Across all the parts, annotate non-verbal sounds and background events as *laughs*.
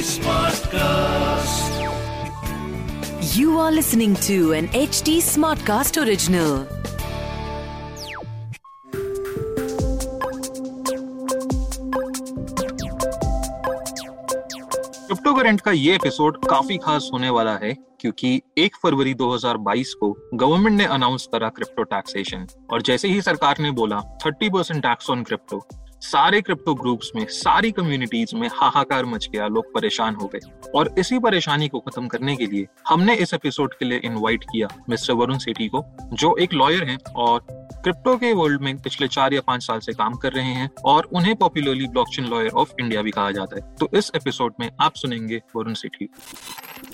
Smartcast. You are listening to an HD Smartcast original. Crypto current का ये episode काफ़ी खास होने वाला है, क्योंकि 1 फरवरी 2022 को गवर्नमेंट ने अनाउंस करा क्रिप्टो टैक्सेशन और जैसे ही सरकार ने बोला 30 परसेंट टैक्स ऑन क्रिप्टो सारे क्रिप्टो ग्रुप्स में, सारी कम्युनिटीज में हाहाकार मच गया, लोग परेशान हो गए। और इसी परेशानी को खत्म करने के लिए हमने इस एपिसोड के लिए इनवाइट किया मिस्टर वरुण सेठी को, जो एक लॉयर हैं और क्रिप्टो के वर्ल्ड में पिछले चार या पाँच साल से काम कर रहे हैं और उन्हें popularly blockchain lawyer of India भी कहा जाता है। तो इस एपिसोड में आप सुनेंगे Varun Sethi.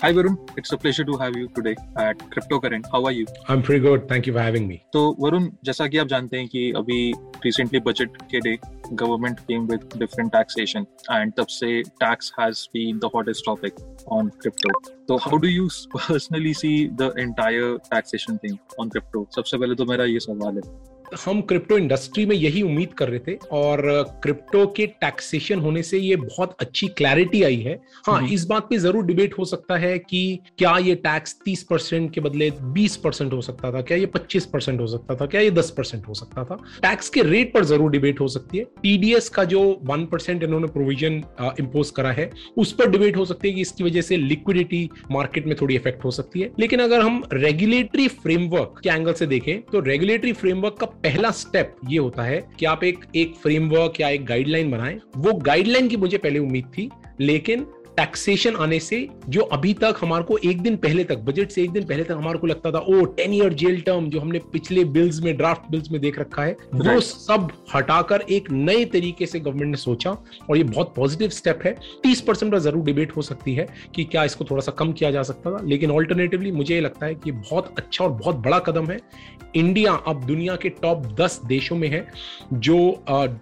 Varun it's a pleasure to have you today at crypto current how are you I'm pretty good. Thank you for having me. तो वरुण जैसा कि आप जानते हैं कि अभी रिसेंटली बजट के day government came with different taxation and तब से tax has been the hottest topic on crypto तो how do you personally see the entire taxation thing on crypto सबसे पहले तो मेरा ये सवाल है हम क्रिप्टो इंडस्ट्री में यही उम्मीद कर रहे थे और क्रिप्टो के टैक्सेशन होने से ये बहुत अच्छी क्लैरिटी आई है। हाँ हम्म। इस बात पे ज़रूर डिबेट हो सकता है कि क्या ये टैक्स 30 परसेंट के बदले 20 परसेंट हो सकता था क्या ये 25 परसेंट हो सकता था क्या ये 10 परसेंट हो सकता था। टैक्स के रेट पर ज़रूर डिबेट हो सकती है। टीडीएस का जो वन परसेंट इन्होंने प्रोविज़न इम्पोज करा है उस पर डिबेट हो सकती है कि इसकी वजह से लिक्विडिटी मार्केट में थोड़ी इफ़ेक्ट हो सकती है। लेकिन अगर हम रेगुलेटरी फ्रेमवर्क के एंगल से देखें तो रेगुलेटरी फ्रेमवर्क का पहला स्टेप ये होता है कि आप एक एक फ्रेमवर्क या एक गाइडलाइन बनाएँ। वो गाइडलाइन की मुझे पहले उम्मीद थी, लेकिन टैक्सेशन आने से जो अभी तक हमारे को एक दिन पहले तक बजट से एक दिन पहले तक हमारे को लगता था ओ टेन ईयर जेल टर्म जो हमने पिछले बिल्स में ड्राफ्ट बिल्स में देख रखा है वो सब हटाकर एक नए तरीके से गवर्नमेंट ने सोचा और ये बहुत पॉजिटिव स्टेप है। तीस परसेंट पर ज़रूर डिबेट हो सकती है कि क्या इसको थोड़ा सा कम किया जा सकता था। लेकिन ऑल्टरनेटिवली मुझे ये लगता है कि बहुत अच्छा और बहुत बड़ा कदम है। इंडिया अब दुनिया के टॉप दस देशों में है जो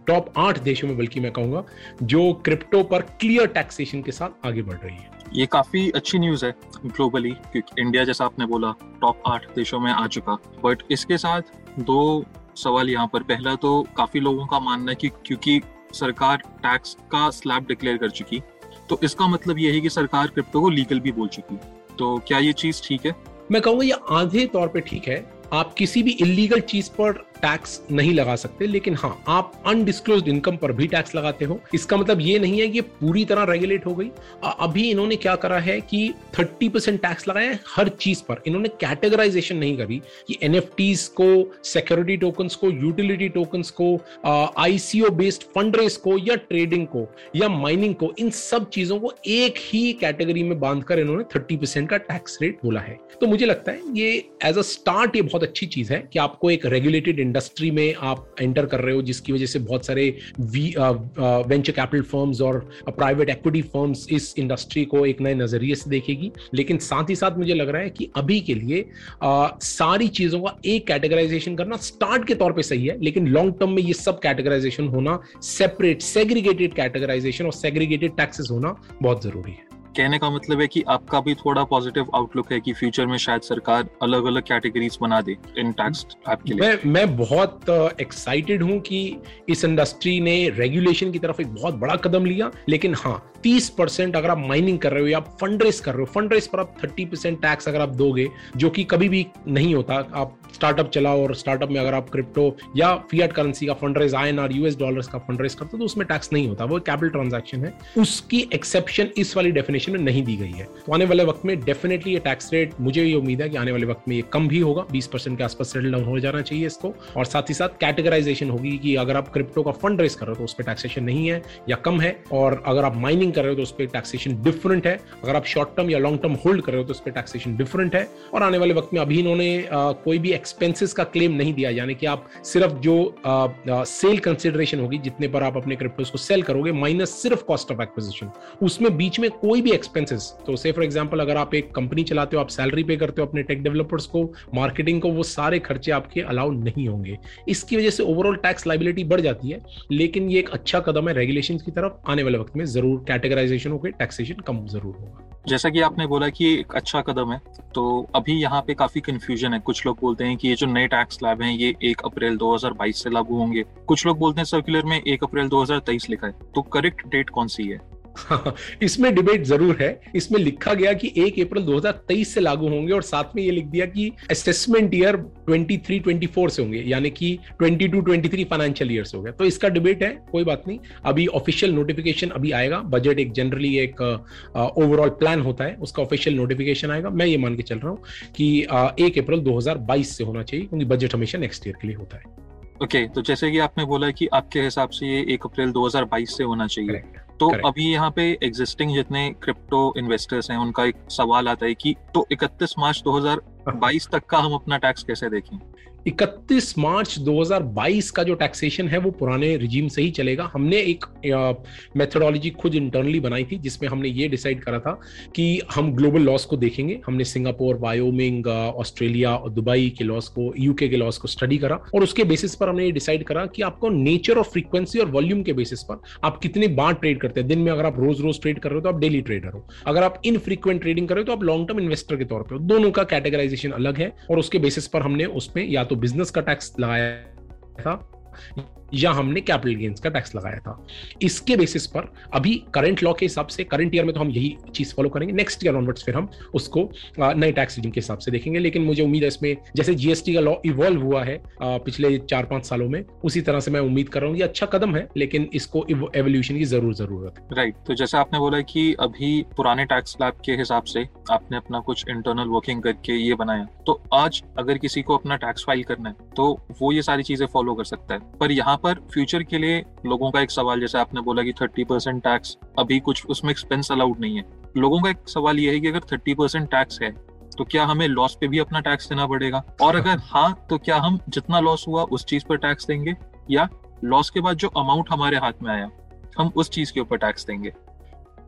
टॉप आठ देशों में बल्कि मैं कहूँगा जो क्रिप्टो पर क्लियर टैक्सेशन के साथ आगे बढ़ रही है। ये काफ़ी अच्छी न्यूज़ है ग्लोबली क्योंकि इंडिया जैसा आपने बोला टॉप आठ देशों में आ चुका। बट इसके साथ दो सवाल यहाँ पर। पहला तो काफ़ी लोगों का मानना है कि क्योंकि सरकार टैक्स का स्लैब डिक्लेयर कर चुकी तो इसका मतलब ये है कि सरकार क्रिप्टो को लीगल भी बोल चुकी। तो क्या ये चीज़ ठीक है? मैं कहूँगा ये आधे तौर पे ठीक है। आप किसी भी इलीगल चीज़ पर टैक्स नहीं लगा सकते, लेकिन हाँ आप अनडिस्क्लोज इनकम पर भी टैक्स लगाते हो। इसका मतलब ये नहीं है कि पूरी तरह रेगुलेट हो गई। अभी इन्होंने क्या करा है कि 30 परसेंट टैक्स लगाया है हर चीज़ पर। इन्होंने कैटेगराइजेशन नहीं करी कि एन को सिक्योरिटी टोकन्स को यूटिलिटी टोकन्स को आईसीओ बेस्ड फंड रेस को, या ट्रेडिंग को, या माइनिंग को, इन सब चीज़ों को एक ही कैटेगरी में बांधकर इन्होंने 30 परसेंट का टैक्स रेट बोला है। तो मुझे लगता है ये एज अ स्टार्ट ये बहुत अच्छी चीज़ है कि आपको एक रेगुलेटेड इंडस्ट्री में आप एंटर कर रहे हो जिसकी वजह से बहुत सारे वेंचर कैपिटल फर्म्स और प्राइवेट एक्विटी फर्म्स इस इंडस्ट्री को एक नए नज़रिए से देखेगी। लेकिन साथ ही साथ मुझे लग रहा है कि अभी के लिए अ, सारी चीज़ों का एक कैटेगराइजेशन करना स्टार्ट के तौर पे सही है लेकिन लॉन्ग टर्म में ये सब कैटेगराइजेशन होना सेपरेट सेग्रीगेटेड कैटेगराइजेशन और सेग्रीगेटेड टैक्सेस होना बहुत ज़रूरी है। कहने का मतलब है कि आपका भी थोड़ा पॉजिटिव आउटलुक है कि फ्यूचर में शायद सरकार अलग अलग कैटेगरीज बना दे इन टैक्स आपके लिए। मैं मैं बहुत एक्साइटेड हूँ कि इस इंडस्ट्री ने रेगुलेशन की तरफ़ एक बहुत बड़ा कदम लिया, लेकिन हाँ तीस परसेंट अगर आप माइनिंग कर रहे हो या फंड रेस कर रहे हो फंड रेस पर आप थर्टी परसेंट टैक्स अगर आप दोगे, जो कि कभी भी नहीं होता, आप स्टार्टअप चलाओ और स्टार्टअप में अगर आप क्रिप्टो या फियाट करेंसी का fund raise in US dollars का फंड रेस करते हो तो उसमें टैक्स नहीं होता। वो कैपिटल ट्रांजेक्शन है। उसकी एक्सेप्शन इस वाली डेफिनेशन में नहीं दी गई है। तो आने वाले वक्त में डेफिनेटली ये टैक्स रेट मुझे ये उम्मीद है कि आने वाले वक्त में ये कम भी होगा, बीस परसेंट के आसपास सेटल डाउन हो जाना चाहिए इसको। और साथ ही साथ कैटेगराइजेशन होगी कि अगर आप क्रिप्टो का फंड रेस कर रहे हो तो उस पर टैक्सेशन नहीं है या कम है। और अगर आप माइनिंग कर रहे हो तो उस पर टैक्सेशन डिफरेंट है। अगर आप शॉर्ट टर्म या लॉन्ग टर्म होल्ड कर रहे हो तो उस पर टैक्सेशन डिफरेंट है। और आने वाले वक्त में अभी इन्होंने कोई भी एक्सपेंसेस का क्लेम नहीं दिया, यानी कि आप सिर्फ़ जो सेल कंसिडरेशन होगी, जितने पर आप अपने क्रिप्टोस को सेल करोगे माइनस सिर्फ़ कॉस्ट ऑफ़ एक्विजिशन उसमें बीच में कोई भी एक्सपेंसेस तो से फॉर एग्जांपल अगर आप एक कंपनी चलाते हो, आप सैलरी पे करते हो अपने टेक डेवलपर्स को मार्केटिंग को, वो सारे खर्चे आपके अलाउ नहीं होंगे। इसकी वजह से ओवरऑल टैक्स लाइबिलिटी बढ़ जाती है, लेकिन ये एक अच्छा कदम है रेगुलेशन की तरफ़, आने वाले वक्त में ज़रूर कैटेगराइजेशन होकर टैक्सेशन कम ज़रूर होगा। जैसा कि आपने बोला कि एक अच्छा कदम है तो अभी यहाँ पे काफ़ी कंफ्यूजन है। कुछ लोग बोलते हैं कि ये जो नए टैक्स स्लैब हैं, ये एक अप्रैल 2022 से लागू होंगे। कुछ लोग बोलते हैं सर्कुलर में एक अप्रैल 2023 लिखा है। तो करेक्ट डेट कौन सी है? इसमें डिबेट ज़रूर है। इसमें लिखा गया कि एक अप्रैल 2023 से लागू होंगे और साथ में ये लिख दिया कि असेसमेंट ईयर 23 24 से होंगे यानी कि 22 23 फाइनेंशियल ईयर हो गया तो इसका डिबेट है कोई बात नहीं। अभी ऑफिशियल नोटिफिकेशन अभी आएगा। बजट एक जनरली एक ओवरऑल प्लान होता है उसका ऑफिशियल नोटिफिकेशन आएगा। मैं ये मान के चल रहा हूँ कि एक अप्रैल दो हज़ार बाईस से होना चाहिए क्योंकि बजट हमेशा नेक्स्ट ईयर के लिए होता है। ओके okay, तो जैसे कि आपने बोला कि आपके हिसाब से ये एक अप्रैल 2022 से होना चाहिए. तो Correct. अभी यहाँ पे एग्जिस्टिंग जितने क्रिप्टो इन्वेस्टर्स हैं उनका एक सवाल आता है कि तो 31 मार्च 2022 तक का हम अपना टैक्स कैसे देखें 31 मार्च 2022 का जो टैक्सेशन है, वो पुराने रिजीम से ही चलेगा। हमने एक मेथोडोलॉजी खुद इंटरनली बनाई थी, जिसमें हमने ये डिसाइड करा था कि हम ग्लोबल लॉस को देखेंगे। हमने सिंगापुर वायोमिंग ऑस्ट्रेलिया और दुबई के लॉस को यूके के लॉस को स्टडी करा और उसके बेसिस पर हमने ये डिसाइड करा कि आपको नेचर ऑफ़ फ्रीक्वेंसी और वॉल्यूम के बेसिस पर आप कितनी बार ट्रेड करते हैं। दिन में अगर आप रोज रोज ट्रेड कर रहे हो तो आप डेली ट्रेडर हो। अगर आप इनफ्रीक्वेंट ट्रेडिंग कर रहे हो तो आप लॉन्ग टर्म इन्वेस्टर के तौर पर दोनों का कैटेगराइजेशन अलग है और उसके बेसिस पर हमने उसमें या तो बिज़नेस का टैक्स लगाया था। या हमने कैपिटल गेन्स का टैक्स लगाया था। इसके बेसिस पर अभी करंट लॉ के हिसाब से करंट ईयर में तो हम यही चीज़ फॉलो करेंगे। नेक्स्ट ईयर ऑनवर्ड्स फिर हम उसको नए टैक्स रिजिम के हिसाब से देखेंगे। लेकिन मुझे उम्मीद है इसमें, जैसे जीएसटी का लॉ इवॉल्व हुआ है पिछले चार पाँच सालों में, उसी तरह से मैं उम्मीद कर रहा हूँ ये अच्छा कदम है, लेकिन इसको एवोल्यूशन की ज़रूर ज़रूरत है। राइट तो जैसे आपने बोला कि अभी पुराने टैक्स स्लैब के हिसाब से आपने अपना कुछ इंटरनल वर्किंग करके ये बनाया तो आज अगर किसी को अपना टैक्स फ़ाइल करना है तो वो ये सारी चीज़ें फॉलो कर सकता है। पर यहाँ पर फ्यूचर के लिए लोगों का एक सवाल, जैसे आपने बोला कि थर्टी परसेंट टैक्स अभी कुछ उसमें एक्सपेंस अलाउड नहीं है। लोगों का एक सवाल ये है कि अगर थर्टी परसेंट टैक्स है तो क्या हमें लॉस पे भी अपना टैक्स देना पड़ेगा? और अगर हाँ तो क्या हम जितना लॉस हुआ उस चीज़ पर टैक्स देंगे? या लॉस के बाद जो अमाउंट हमारे हाथ में आया, हम उस चीज़ के ऊपर टैक्स देंगे?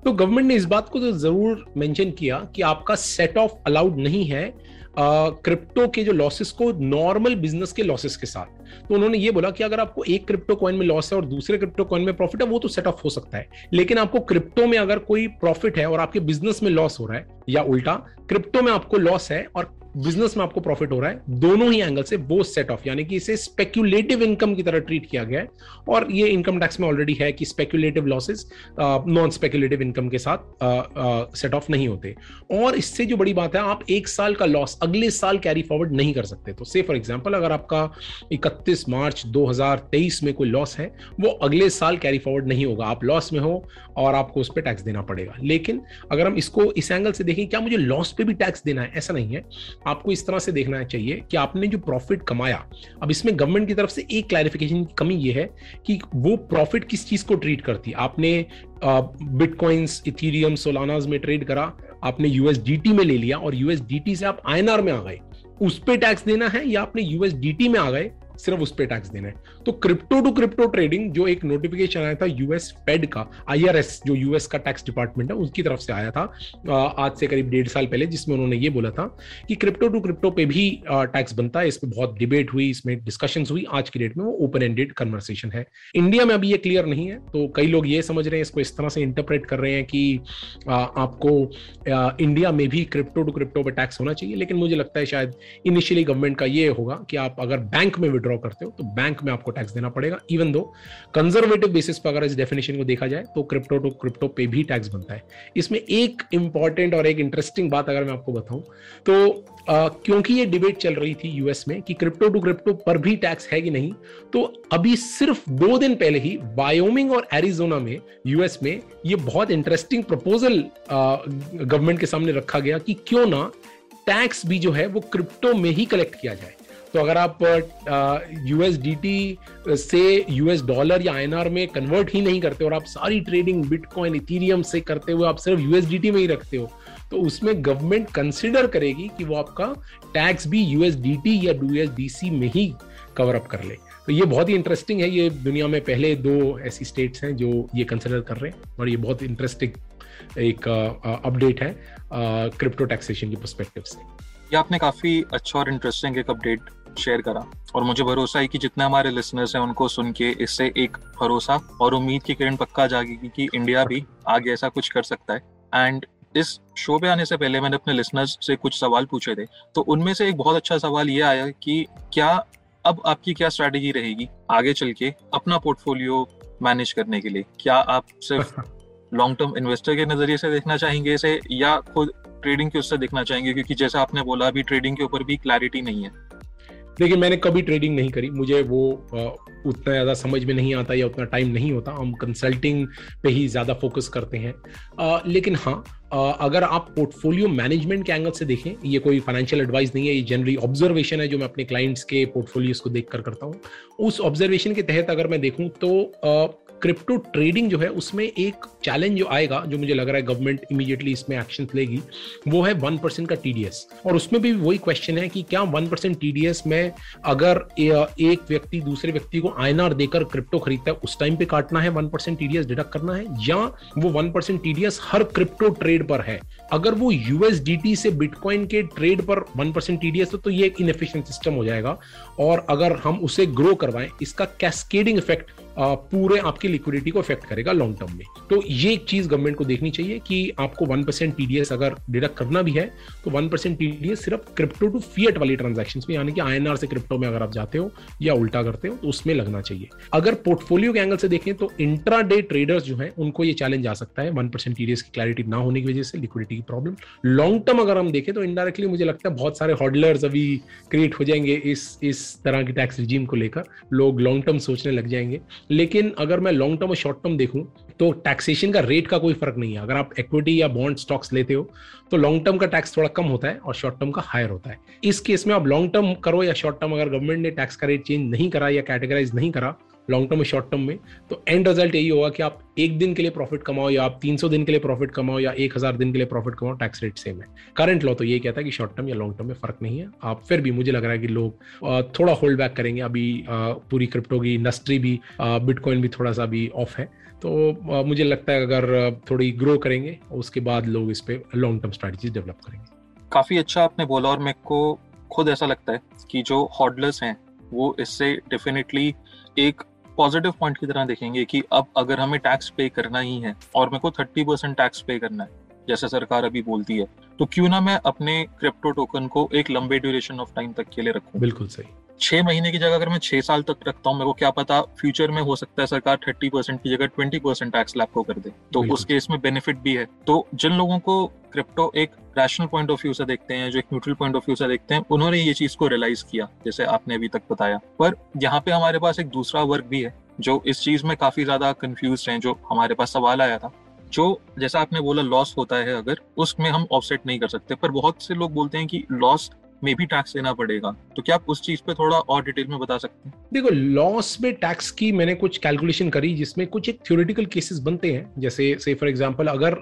तो गवर्नमेंट ने इस बात को तो ज़रूर मेंशन किया कि आपका सेट ऑफ़ अलाउड नहीं है क्रिप्टो के जो लॉसेस को नॉर्मल बिज़नेस के लॉसेस के साथ। तो उन्होंने ये बोला कि अगर आपको एक क्रिप्टो कॉइन में लॉस है और दूसरे क्रिप्टो कॉइन में प्रॉफिट है, वो तो सेट ऑफ़ हो सकता है। लेकिन आपको क्रिप्टो में अगर कोई प्रॉफिट है और आपके बिज़नेस में लॉस हो रहा है या उल्टा क्रिप्टो में आपको लॉस है और बिज़नेस में आपको प्रॉफिट हो रहा है, दोनों ही एंगल से वो सेट ऑफ़ यानी कि इसे स्पेक्यूलेटिव इनकम की तरह ट्रीट किया गया है। और ये इनकम टैक्स में ऑलरेडी है कि speculative losses non speculative income के साथ सेट ऑफ़ नहीं होते। और इससे जो बड़ी बात है, आप एक साल का लॉस अगले साल कैरी फॉरवर्ड नहीं कर सकते। तो से फॉर एग्ज़ाम्पल अगर आपका इकतीस मार्च दो हज़ार तेईस में कोई लॉस है, वो अगले साल कैरी फॉरवर्ड नहीं होगा। आप लॉस में हो और आपको उस पर टैक्स देना पड़ेगा। लेकिन अगर हम इसको इस एंगल से देखें, क्या मुझे लॉस पे भी टैक्स देना है? ऐसा नहीं है। आपको इस तरह से देखना चाहिए कि आपने जो प्रॉफिट कमाया, अब इसमें गवर्नमेंट की तरफ़ से एक क्लैरिफिकेशन की कमी ये है कि वो प्रॉफिट किस चीज़ को ट्रीट करती? है आपने बिटकॉइंस इथीरियम सोलानाज में ट्रेड करा, आपने यूएसडीटी में ले लिया और यूएसडीटी से आप आईएनआर में आ गए। उस पर टैक्स देना है या आपने यूएसडीटी में आ गए? सिर्फ़ उस पर टैक्स देना है। तो क्रिप्टो टू क्रिप्टो ट्रेडिंग जो एक नोटिफिकेशन आया था यूएस फेड का आईआरएस जो यूएस का टैक्स डिपार्टमेंट है, उसकी तरफ़ से आया था आज से करीब डेढ़ साल पहले, जिसमें उन्होंने ये बोला था कि क्रिप्टो टू क्रिप्टो पे भी टैक्स बनता है। इस पर बहुत डिबेट हुई, इसमें डिस्कशन हुई। आज की डेट में वो ओपन एंडेड कन्वर्सेशन है। इंडिया में अभी ये क्लियर नहीं है तो कई लोग ये समझ रहे हैं, इसको इस तरह से इंटरप्रेट कर रहे हैं कि आपको इंडिया में भी क्रिप्टो टू क्रिप्टो पे टैक्स होना चाहिए। लेकिन मुझे लगता है शायद इनिशियली गवर्नमेंट का ये होगा कि आप अगर बैंक में विड्रॉ करते हो तो बैंक में आपको टैक्स देना पड़ेगा। इवन दो कंजर्वेटिव बेसिस पर अगर इस डेफिनेशन को देखा जाए तो क्रिप्टो टू क्रिप्टो पे भी टैक्स बनता है। इसमें एक इंपॉर्टेंट और एक इंटरेस्टिंग बात अगर मैं आपको बताऊँ तो आ, क्योंकि ये डिबेट चल रही थी यूएस में कि क्रिप्टो टू क्रिप्टो पर भी टैक्स है कि नहीं तो अभी सिर्फ़ दो दिन पहले ही बायोमिंग और एरिजोना में यूएस में ये बहुत इंटरेस्टिंग प्रपोजल गवर्नमेंट के सामने रखा गया कि क्यों ना टैक्स भी जो है वो क्रिप्टो में ही कलेक्ट किया जाए। तो अगर आप यूएसडीटी से यूएस डॉलर या आईएनआर में कन्वर्ट ही नहीं करते और आप सारी ट्रेडिंग बिटकॉइन इथीरियम से करते हुए आप सिर्फ़ यूएसडीटी में ही रखते हो तो उसमें गवर्नमेंट कंसिडर करेगी कि वो आपका टैक्स भी यूएसडीटी या यूएसडीसी में ही कवर अप कर ले। तो ये बहुत ही इंटरेस्टिंग है, ये दुनिया में पहले दो ऐसी स्टेट्स हैं जो ये कंसिडर कर रहे हैं और ये बहुत इंटरेस्टिंग एक अपडेट है क्रिप्टो टैक्सेशन की परस्पेक्टिव से। ये आपने काफ़ी अच्छा और इंटरेस्टिंग एक अपडेट शेयर करा। और मुझे भरोसा है कि जितने हमारे लिसनर्स हैं उनको सुन के इससे एक भरोसा और उम्मीद की किरण पक्का जागेगी कि इंडिया भी आगे ऐसा कुछ कर सकता है। एंड इस शो पे आने से पहले मैंने अपने लिसनर्स से कुछ सवाल पूछे थे। तो उनमें से एक बहुत अच्छा सवाल ये आया कि क्या अब आपकी क्या स्ट्रैटेजी रहेगी आगे चल के अपना पोर्टफोलियो मैनेज करने के लिए? क्या आप सिर्फ़ लॉन्ग टर्म इन्वेस्टर के नज़रिए से देखना चाहेंगे इसे या खुद ट्रेडिंग के उससे देखना चाहेंगे? क्योंकि जैसा आपने बोला अभी ट्रेडिंग के ऊपर भी क्लैरिटी नहीं है। लेकिन मैंने कभी ट्रेडिंग नहीं करी। मुझे वो उतना ज़्यादा समझ में नहीं आता या उतना टाइम नहीं होता। हम कंसल्टिंग पे ही ज़्यादा फोकस करते हैं। लेकिन हाँ अगर आप पोर्टफोलियो मैनेजमेंट के एंगल से देखें, ये कोई फाइनेंशियल एडवाइस नहीं है, ये जनरली ऑब्जर्वेशन है जो मैं अपने क्लाइंट्स के पोर्टफोलियोज को देख कर करता हूँ। उस ऑब्जर्वेशन के तहत अगर मैं देखूँ तो क्रिप्टो ट्रेडिंग जो है उसमें एक चैलेंज जो आएगा जो मुझे लग रहा है गवर्नमेंट इमीडिएटली इसमें एक्शन लेगी वो है वन परसेंट का टीडीएस और उसमें भी वही क्वेश्चन है कि क्या वन परसेंट टीडीएस में अगर एक व्यक्ति दूसरे व्यक्ति को आईएनआर देकर क्रिप्टो खरीदता है उस टाइम पे काटना है वन परसेंट टीडीएस डिडक्ट करना है या वो वन परसेंट टीडीएस हर क्रिप्टो ट्रेड पर है। अगर वो यूएसडीटी से बिटकॉइन के ट्रेड पर वन परसेंट टीडीएस तो, ये एक इनएफिशिएंट सिस्टम हो जाएगा। और अगर हम उसे ग्रो करवाएँ इसका कैस्केडिंग इफ़ेक्ट पूरे आपकी लिक्विडिटी को इफ़ेक्ट करेगा लॉन्ग टर्म में। तो ये एक चीज़ गवर्नमेंट को देखनी चाहिए कि आपको वन परसेंट टीडीएस अगर डिडक्ट करना भी है तो वन परसेंट टीडीएस सिर्फ़ क्रिप्टो टू फियट वाली ट्रांजेक्शन में, यानी कि आईएनआर से क्रिप्टो में अगर आप जाते हो या उल्टा करते हो तो उसमें लगना चाहिए। अगर पोर्टफोलियो के एंगल से देखें तो इंट्रा डे ट्रेडर्स जो है, उनको ये चैलेंज आ सकता है वन परसेंट टीडीएस की क्लैरिटी ना होने की वजह से लिक्विडिटी की प्रॉब्लम लॉन्ग टर्म अगर हम देखें तो इनडायरेक्टली मुझे लगता है बहुत सारे हॉडलर्स अभी क्रिएट हो जाएँगे इस इस तरह की टैक्स रिजीम को लेकर। लोग लॉन्ग टर्म सोचने लग जाएँगे। लेकिन अगर मैं लॉन्ग टर्म और शॉर्ट टर्म देखूँ तो टैक्सेशन का रेट का कोई फ़र्क नहीं है। अगर आप इक्विटी या बॉन्ड स्टॉक्स लेते हो तो लॉन्ग टर्म का टैक्स थोड़ा कम होता है और शॉर्ट टर्म का हायर होता है। इस केस में आप लॉन्ग टर्म करो या शॉर्ट टर्म अगर गवर्नमेंट ने टैक्स का रेट चेंज नहीं करा या कैटेगराइज नहीं करा लॉन्ग टर्म और शॉर्ट टर्म में तो एंड रिज़ल्ट यही होगा कि आप एक दिन के लिए प्रॉफिट कमाओ या आप 300 दिन के लिए प्रॉफिट कमाओ या 1000 दिन के लिए प्रॉफिट कमाओ टैक्स रेट सेम है। करंट लॉ तो ये कहता है कि शॉर्ट टर्म या लॉन्ग टर्म में फ़र्क नहीं है। आप फिर भी मुझे लग रहा है कि लोग थोड़ा होल्ड बैक करेंगे। अभी पूरी क्रिप्टो की इंडस्ट्री भी बिटकॉइन भी थोड़ा सा अभी ऑफ़ है। तो मुझे लगता है अगर थोड़ी ग्रो करेंगे, उसके बाद लोग इस पर लॉन्ग टर्म स्ट्रैटेजी डेवलप करेंगे। काफ़ी अच्छा आपने बोला और मेरे को खुद ऐसा लगता है कि जो हॉडलर्स हैं, वो इससे डेफिनेटली एक पॉजिटिव पॉइंट की तरह देखेंगे कि अब अगर हमें टैक्स पे करना ही है और मेरे को थर्टी परसेंट टैक्स पे करना है, जैसे सरकार अभी बोलती है तो क्यों ना मैं अपने क्रिप्टो टोकन को एक लंबे ड्यूरेशन ऑफ़ टाइम तक के लिए रखूँ? बिल्कुल सही। छह महीने की जगह अगर मैं छह साल तक रखता हूँ मेरे को क्या पता फ्यूचर में हो सकता है सरकार थर्टी परसेंट की जगह ट्वेंटी परसेंट टैक्स लैब को कर दे। तो उस केस में बेनिफिट भी है। तो जिन लोगों को क्रिप्टो एक रैशनल पॉइंट ऑफ़ व्यू से देखते हैं जो एक न्यूट्रल पॉइंट ऑफ़ व्यू से देखते हैं उन्होंने ये चीज़ को रियलाइज़ किया जैसे आपने अभी तक बताया। पर यहाँ पे हमारे पास एक दूसरा वर्ग भी है जो इस चीज़ में काफ़ी ज़्यादा कंफ्यूज हैं जो हमारे पास सवाल आया था जो जैसा आपने बोला लॉस होता है अगर उसमें हम ऑफसेट नहीं कर सकते। पर बहुत से लोग बोलते हैं कि लॉस में भी टैक्स देना पड़ेगा। तो क्या आप उस चीज़ पे थोड़ा और डिटेल में बता सकते हैं? देखो लॉस में टैक्स की मैंने कुछ कैलकुलेशन करी जिसमें कुछ एक थ्योरेटिकल केसेस बनते हैं। जैसे से फॉर एग्जांपल अगर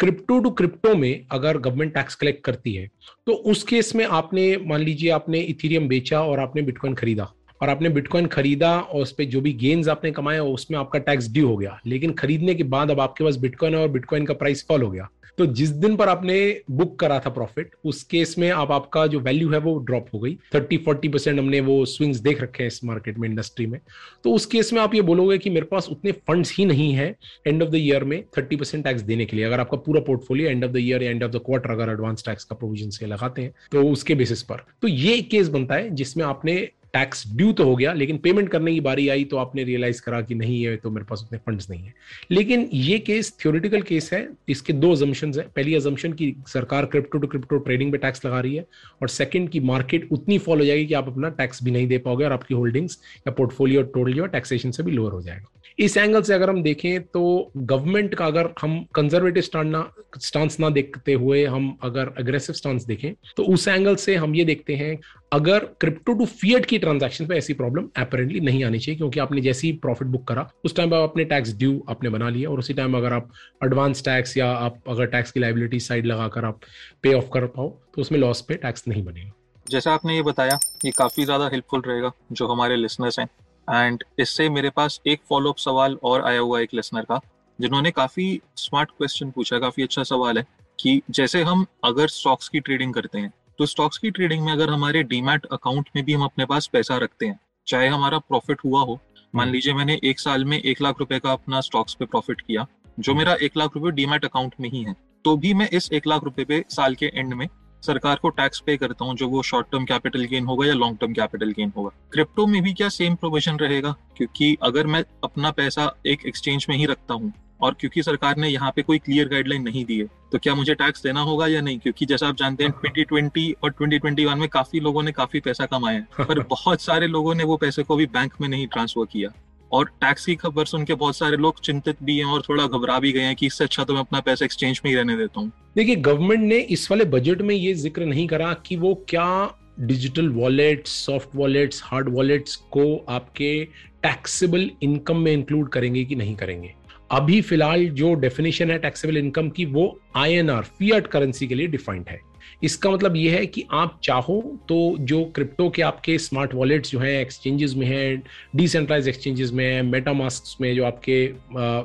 क्रिप्टो टू क्रिप्टो में अगर गवर्नमेंट टैक्स कलेक्ट करती है तो उस केस में आपने, मान लीजिए आपने इथीरियम बेचा और आपने बिटकॉइन खरीदा और आपने बिटकॉइन खरीदा और उस पर जो भी गेन्स आपने कमाए, उसमें आपका टैक्स ड्यू हो गया। लेकिन खरीदने के बाद अब आपके पास बिटकॉइन है और बिटकॉइन का प्राइस फॉल हो गया। तो जिस दिन पर आपने बुक करा था प्रॉफिट उस केस में अब आपका जो वैल्यू है वो ड्रॉप हो गई। थर्टी फोर्टी परसेंट हमने वो स्विंग्स देख रखे हैं इस मार्केट में इंडस्ट्री में। तो उस केस में आप ये बोलोगे कि मेरे पास उतने फंड्स ही नहीं है एंड ऑफ़ द ईयर में थर्टी परसेंट टैक्स देने के लिए। अगर आपका पूरा portfolio end of the year end of the quarter अगर एडवांस टैक्स का प्रोविज़न से लगाते हैं तो उसके बेसिस पर। तो ये केस बनता है जिसमें आपने टैक्स ड्यू तो हो गया, लेकिन पेमेंट करने की बारी आई तो आपने रियलाइज़ करा कि नहीं है तो मेरे पास उतने फंड्स नहीं है। लेकिन ये केस थ्योरेटिकल केस है, इसके दो अजम्पन है। पहली अजम्पन की सरकार क्रिप्टो टू क्रिप्टो ट्रेडिंग पे टैक्स लगा रही है, और सेकंड की मार्केट उतनी फॉल हो जाएगी कि आप अपना टैक्स भी नहीं दे पाओगे, और आपकी होल्डिंग्स या पोर्टफोलियो टोटल जो टैक्सेशन से भी लोअर हो जाएगा। इस एंगल से अगर हम देखें तो गवर्नमेंट का अगर हम कंजर्वेटिव स्टांस ना देखते हुए हम अगर अग्रेसिव स्टांस देखें तो उस एंगल से हम ये देखते हैं, अगर क्रिप्टो टू फियट की ट्रांजैक्शन पे ऐसी प्रॉब्लम अपेरेंटली नहीं आनी चाहिए, क्योंकि आपने जैसे ही प्रॉफिट बुक करा, उस टाइम आप अपने टैक्स ड्यू आपने बना लिया और उसी टाइम अगर आप एडवांस टैक्स या आप अगर टैक्स की लाइबिलिटी साइड लगाकर आप पे ऑफ़ कर पाओ तो उसमें लॉस पे टैक्स नहीं बनेगा। जैसा आपने ये बताया, ये काफ़ी ज़्यादा हेल्पफुल रहेगा जो हमारे लिसनर्स हैं। एंड इससे मेरे पास एक फॉलोअप सवाल और आया हुआ एक लिसनर का, जिन्होंने काफ़ी स्मार्ट क्वेश्चन पूछा, काफ़ी अच्छा सवाल है कि जैसे हम अगर स्टॉक्स की ट्रेडिंग करते हैं तो स्टॉक्स की ट्रेडिंग में अगर हमारे डीमैट अकाउंट में भी हम अपने पास पैसा रखते हैं चाहे हमारा प्रॉफिट हुआ हो मान हम्म। लीजिए मैंने एक साल में एक लाख रुपए का अपना स्टॉक्स पे प्रॉफिट किया जो मेरा एक लाख रुपए डीमैट अकाउंट में ही है तो भी मैं इस एक लाख रुपए पे साल के एंड में सरकार को टैक्स पे करता हूँ जो वो शॉर्ट टर्म कैपिटल गेन होगा या लॉन्ग टर्म कैपिटल गेन होगा क्रिप्टो में भी क्या सेम प्रोविज़न रहेगा क्योंकि अगर मैं अपना पैसा एक एक्सचेंज में ही रखता हूँ और क्योंकि सरकार ने यहाँ पे कोई क्लियर गाइडलाइन नहीं दी है तो क्या मुझे टैक्स देना होगा या नहीं? क्योंकि जैसा आप जानते हैं 2020 और 2021 में काफ़ी लोगों ने काफ़ी पैसा कमाया है पर *laughs* बहुत सारे लोगों ने वो पैसे को भी बैंक में नहीं ट्रांसफ़र किया। और टैक्स की खबर सुन के बहुत सारे लोग चिंतित भी हैं और थोड़ा घबरा भी गए हैं कि इससे अच्छा तो मैं अपना पैसा एक्सचेंज में ही रहने देता हूँ। देखिए गवर्नमेंट ने इस वाले बजट में ये ज़िक्र नहीं करा कि वो क्या digital wallets soft wallets hard wallets को आपके टैक्सेबल इनकम में इंक्लूड करेंगे कि नहीं करेंगे। अभी फ़िलहाल जो डेफिनेशन है टैक्सेबल इनकम की, वो आईएनआर फीएट करेंसी के लिए डिफाइंड है। इसका मतलब ये है कि आप चाहो तो जो क्रिप्टो के आपके स्मार्ट वॉलेट्स जो हैं एक्सचेंजेस में हैं डिसेंट्रलाइज एक्सचेंजेस में हैं मेटामास्क में जो आपके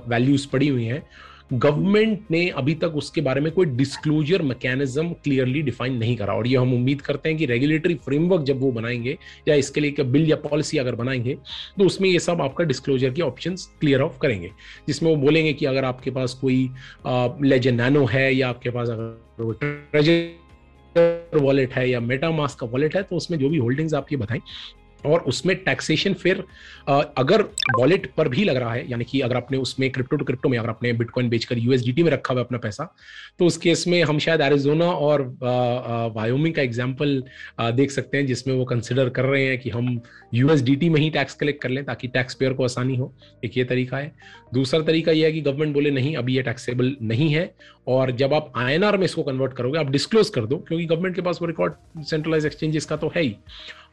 वैल्यूज़ पड़ी हुई हैं गवर्नमेंट ने अभी तक उसके बारे में कोई डिस्क्लोजर मैकेनिज्म क्लियरली डिफाइन नहीं करा। और ये हम उम्मीद करते हैं कि रेगुलेटरी फ्रेमवर्क जब वो बनाएँगे या इसके लिए बिल या पॉलिसी अगर बनाएँगे तो उसमें ये सब आपका डिस्क्लोजर के ऑप्शन क्लियर ऑफ़ करेंगे। जिसमें वो बोलेंगे कि अगर आपके पास कोई लेजेंड नैनो है या आपके पास अगर ट्रेजर वॉलेट है या मेटामास्क का वॉलेट है तो उसमें जो भी होल्डिंग्स आप ये बताएँ और उसमें टैक्सेशन फिर अगर वॉलेट पर भी लग रहा है, यानी कि अगर आपने उसमें क्रिप्टो टू क्रिप्टो में, अगर आपने बिटकॉइन बेचकर यूएसडीटी में रखा हुआ अपना पैसा तो उस केस में हम शायद एरिजोना और वायोमिंग का एग्जांपल देख सकते हैं, जिसमें वो कंसिडर कर रहे हैं कि हम यूएसडीटी में ही टैक्स कलेक्ट कर लें, ताकि टैक्स पेयर को आसानी हो। एक ये तरीका है। दूसरा तरीका यह है कि गवर्नमेंट बोले, नहीं, अभी ये टैक्सेबल नहीं है। और जब आप आईएनआर में इसको कन्वर्ट करोगे आप डिस्क्लोज कर दो क्योंकि गवर्नमेंट के पास वो रिकॉर्ड सेंट्रलाइज एक्सचेंजेस का तो है ही।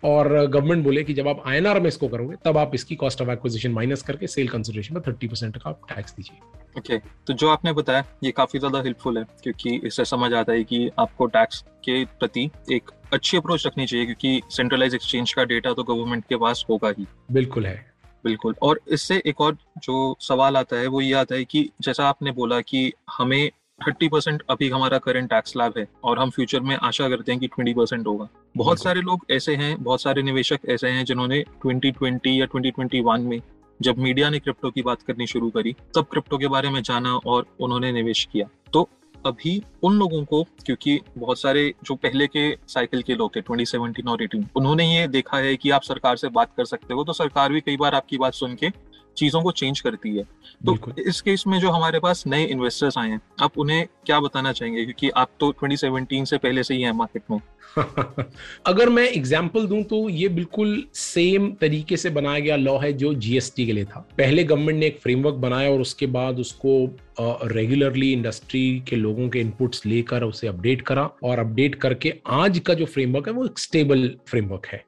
और गवर्नमेंट बोले कि जब आप आईएनआर में इसको करोगे तब आप इसकी कॉस्ट ऑफ़ एक्विजिशन माइनस करके सेल कंसिडरेशन में थर्टी परसेंट का आप टैक्स दीजिए। ओके okay, तो जो आपने बताया ये काफ़ी ज़्यादा हेल्पफुल है क्योंकि इससे समझ आता है कि आपको टैक्स के प्रति एक अच्छी अप्रोच रखनी चाहिए क्योंकि सेंट्रलाइज एक्सचेंज का डेटा तो गवर्नमेंट के पास होगा ही। बिल्कुल है। बिल्कुल और इससे एक और जो सवाल आता है वो ये आता है कि जैसा आपने बोला कि हमें थर्टी परसेंट अभी हमारा करंट टैक्स स्लैब है और हम फ्यूचर में आशा करते हैं कि ट्वेंटी परसेंट होगा। बहुत सारे लोग ऐसे हैं, बहुत सारे निवेशक ऐसे हैं जिन्होंने 2020 या 2021 में जब मीडिया ने क्रिप्टो की बात करनी शुरू करी, तब क्रिप्टो के बारे में जाना और उन्होंने निवेश किया। तो अभी उन लोगों को, क्योंकि बहुत सारे जो पहले के साइकिल के लोग थे 2017 और 18 उन्होंने ये देखा है कि आप सरकार से बात कर सकते हो तो सरकार भी कई बार आपकी बात सुन के चीज़ों को चेंज करती है। तो इस केस में जो हमारे पास नए इन्वेस्टर्स आए हैं आप उन्हें क्या बताना चाहेंगे? क्योंकि आप तो 2017 से पहले से ही हैं मार्केट में। *laughs* अगर मैं एग्ज़ाम्पल दूँ तो ये बिल्कुल सेम तरीके से बनाया गया लॉ है जो जीएसटी के लिए था। पहले गवर्नमेंट ने एक फ्रेमवर्क बनाया और उसके बाद उसको रेगुलरली uh, इंडस्ट्री के लोगों के इनपुट्स लेकर उसे अपडेट करा और अपडेट करके आज का जो फ्रेमवर्क है वो एक स्टेबल फ्रेमवर्क है।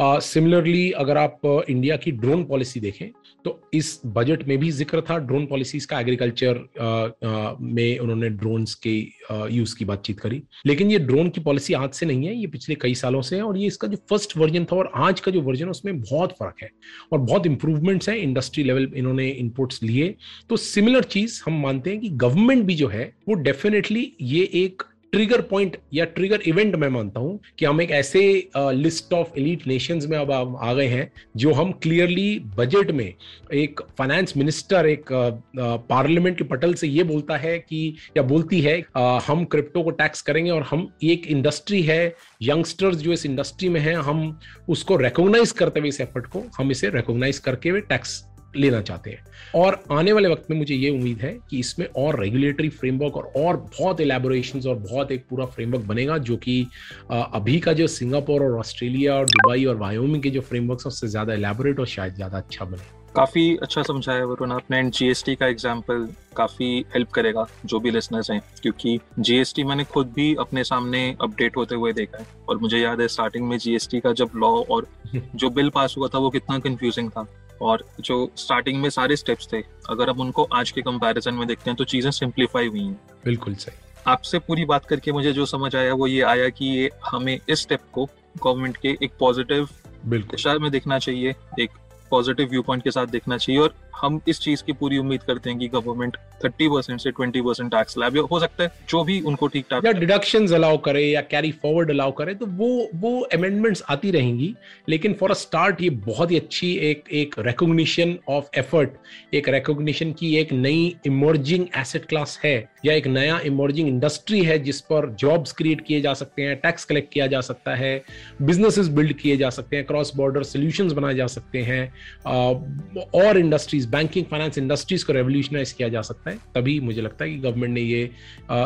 सिमिलरली uh, अगर आप इंडिया की ड्रोन पॉलिसी देखें तो इस बजट में भी ज़िक्र था ड्रोन पॉलिसीज़ का एग्रीकल्चर में उन्होंने ड्रोन के यूज़ की बातचीत करी। लेकिन ये ड्रोन की पॉलिसी आज से नहीं है, ये पिछले कई सालों से है और ये इसका जो फ़र्स्ट वर्जन था और आज का जो वर्जन है, उसमें बहुत फ़र्क है और बहुत इंप्रूवमेंट्स हैं इंडस्ट्री लेवल इन्होंने इनपुट्स लिए। तो सिमिलर चीज़ हम मानते हैं कि गवर्नमेंट भी जो है, वो डेफिनेटली ये एक ट्रिगर पॉइंट या ट्रिगर इवेंट मैं मानता हूँ कि हम एक ऐसे लिस्ट ऑफ़ एलिट नेशंस में अब आ गए हैं जो हम क्लियरली बजट में एक फाइनेंस मिनिस्टर एक पार्लियामेंट के पटल से ये बोलता है कि या बोलती है आ, हम क्रिप्टो को टैक्स करेंगे और हम एक इंडस्ट्री है यंगस्टर्स जो इस इंडस्ट्री में है हम उसको रिकोगनाइज करते हुए इस एफर्ट को हम इसे रिकोगनाइज करके टैक्स लेना चाहते हैं। और आने वाले वक्त में मुझे ये उम्मीद है कि इसमें और रेगुलेटरी फ्रेमवर्क और और बहुत एलेबोरेशन और बहुत एक पूरा फ्रेमवर्क बनेगा जो कि अभी का जो सिंगापुर और ऑस्ट्रेलिया और दुबई और वायोमिंग के जो फ्रेमवर्क उससे ज़्यादा एलेबोरेट और शायद ज़्यादा अच्छा बने। काफ़ी अच्छा समझाया वरुण आपने। एंड जीएसटी का एग्जांपल काफ़ी हेल्प करेगा जो भी लिसनर्स हैं क्योंकि जीएसटी मैंने खुद भी अपने सामने अपडेट होते हुए देखा है। और मुझे याद है स्टार्टिंग में जीएसटी का जब लॉ और *laughs* जो बिल पास हुआ था वो कितना कंफ्यूजिंग था। और जो स्टार्टिंग में सारे स्टेप्स थे अगर हम उनको आज के कंपैरिजन में देखते हैं तो चीज़ें सिंप्लीफाई हुई हैं। बिल्कुल सही। आपसे पूरी बात करके मुझे जो समझ आया वो ये आया कि ये हमें इस स्टेप को गवर्नमेंट के एक पॉजिटिव दिशा में देखना चाहिए एक पॉजिटिव व्यू पॉइंट के साथ देखना चाहिए और हम इस चीज़ की पूरी उम्मीद करते हैं कि गवर्नमेंट थर्टी परसेंट से ट्वेंटी परसेंट टैक्स लाए हो सकता है जो भी उनको ठीक ठाक या डिडक्शन अलाउ करे या कैरी फॉरवर्ड अलाउ करे तो वो वो अमेंडमेंट्स आती रहेंगी लेकिन फॉर अ स्टार्ट ये बहुत ही अच्छी एक एक रिकॉग्निशन ऑफ़ एफर्ट एक रिकॉग्निशन की एक नई इमर्जिंग एसेट क्लास है या एक नया इमर्जिंग इंडस्ट्री है जिस पर जॉब्स क्रिएट किए जा सकते हैं टैक्स कलेक्ट किया जा सकता है बिजनेसेस बिल्ड किए जा सकते हैं क्रॉस बॉर्डर सोल्यूशंस बनाए जा सकते हैं और इंडस्ट्रीज़ बैंकिंग फाइनेंस इंडस्ट्रीज़ को रेवोल्यूशनाइज किया जा सकता है, तभी मुझे लगता है कि गवर्नमेंट ने ये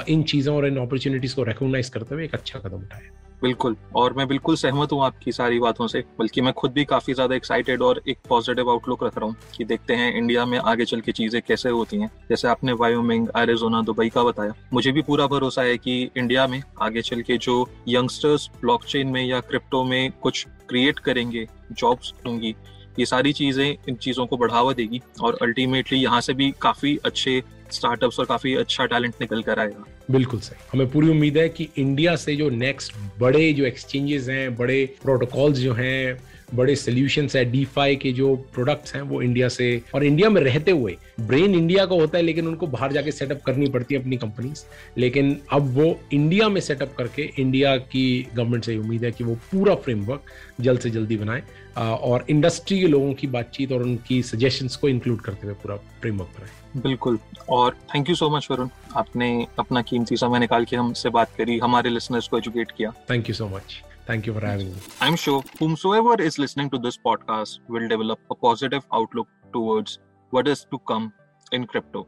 इन चीज़ों और इन अपॉर्चुनिटीज़ को रिकॉग्नाइज करते हुए एक अच्छा कदम उठाया। बिल्कुल, और मैं बिल्कुल सहमत हूँ आपकी सारी बातों से, बल्कि मैं खुद भी काफ़ी ज़्यादा एक्साइटेड और एक पॉजिटिव आउटलुक रख रहा हूँ कि देखते हैं इंडिया में आगे चल के चीज़ें कैसे होती हैं। जैसे आपने वायोमिंग एरिजोना दुबई का बताया, मुझे भी पूरा भरोसा है कि इंडिया में आगे चल के जो यंगस्टर्स ब्लॉकचेन में या क्रिप्टो में कुछ क्रिएट करेंगे जॉब्स होंगी ये सारी चीज़ें इन चीज़ों को बढ़ावा देगी और अल्टीमेटली यहाँ से भी काफ़ी अच्छे स्टार्टअप्स और काफ़ी अच्छा टैलेंट निकल कर आएगा। बिल्कुल सही। हमें पूरी उम्मीद है कि इंडिया से जो नेक्स्ट बड़े जो एक्सचेंजेस हैं, बड़े प्रोटोकॉल्स जो हैं बड़े सोल्यूशंस है डीफाई के जो प्रोडक्ट्स हैं वो इंडिया से और इंडिया में रहते हुए ब्रेन इंडिया का होता है लेकिन उनको बाहर जाके सेटअप करनी पड़ती है अपनी कंपनीज़ लेकिन अब वो इंडिया में सेटअप करके इंडिया की गवर्नमेंट से उम्मीद है कि वो पूरा फ्रेमवर्क जल्द से जल्दी बनाए और इंडस्ट्री के लोगों की बातचीत और उनकी सजेशंस को इंक्लूड करते हुए पूरा फ्रेमवर्क बनाए। बिल्कुल। और thank you so much Varun आपने अपना कीमती समय निकाल के हमसे बात करी हमारे लिसनर्स को एजुकेट किया। Thank you so much Thank you for having me. I'm sure whomsoever is listening to this podcast will develop a positive outlook towards what is to come in crypto.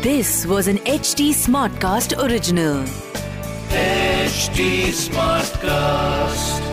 This was an HT Smartcast original. HT Smartcast.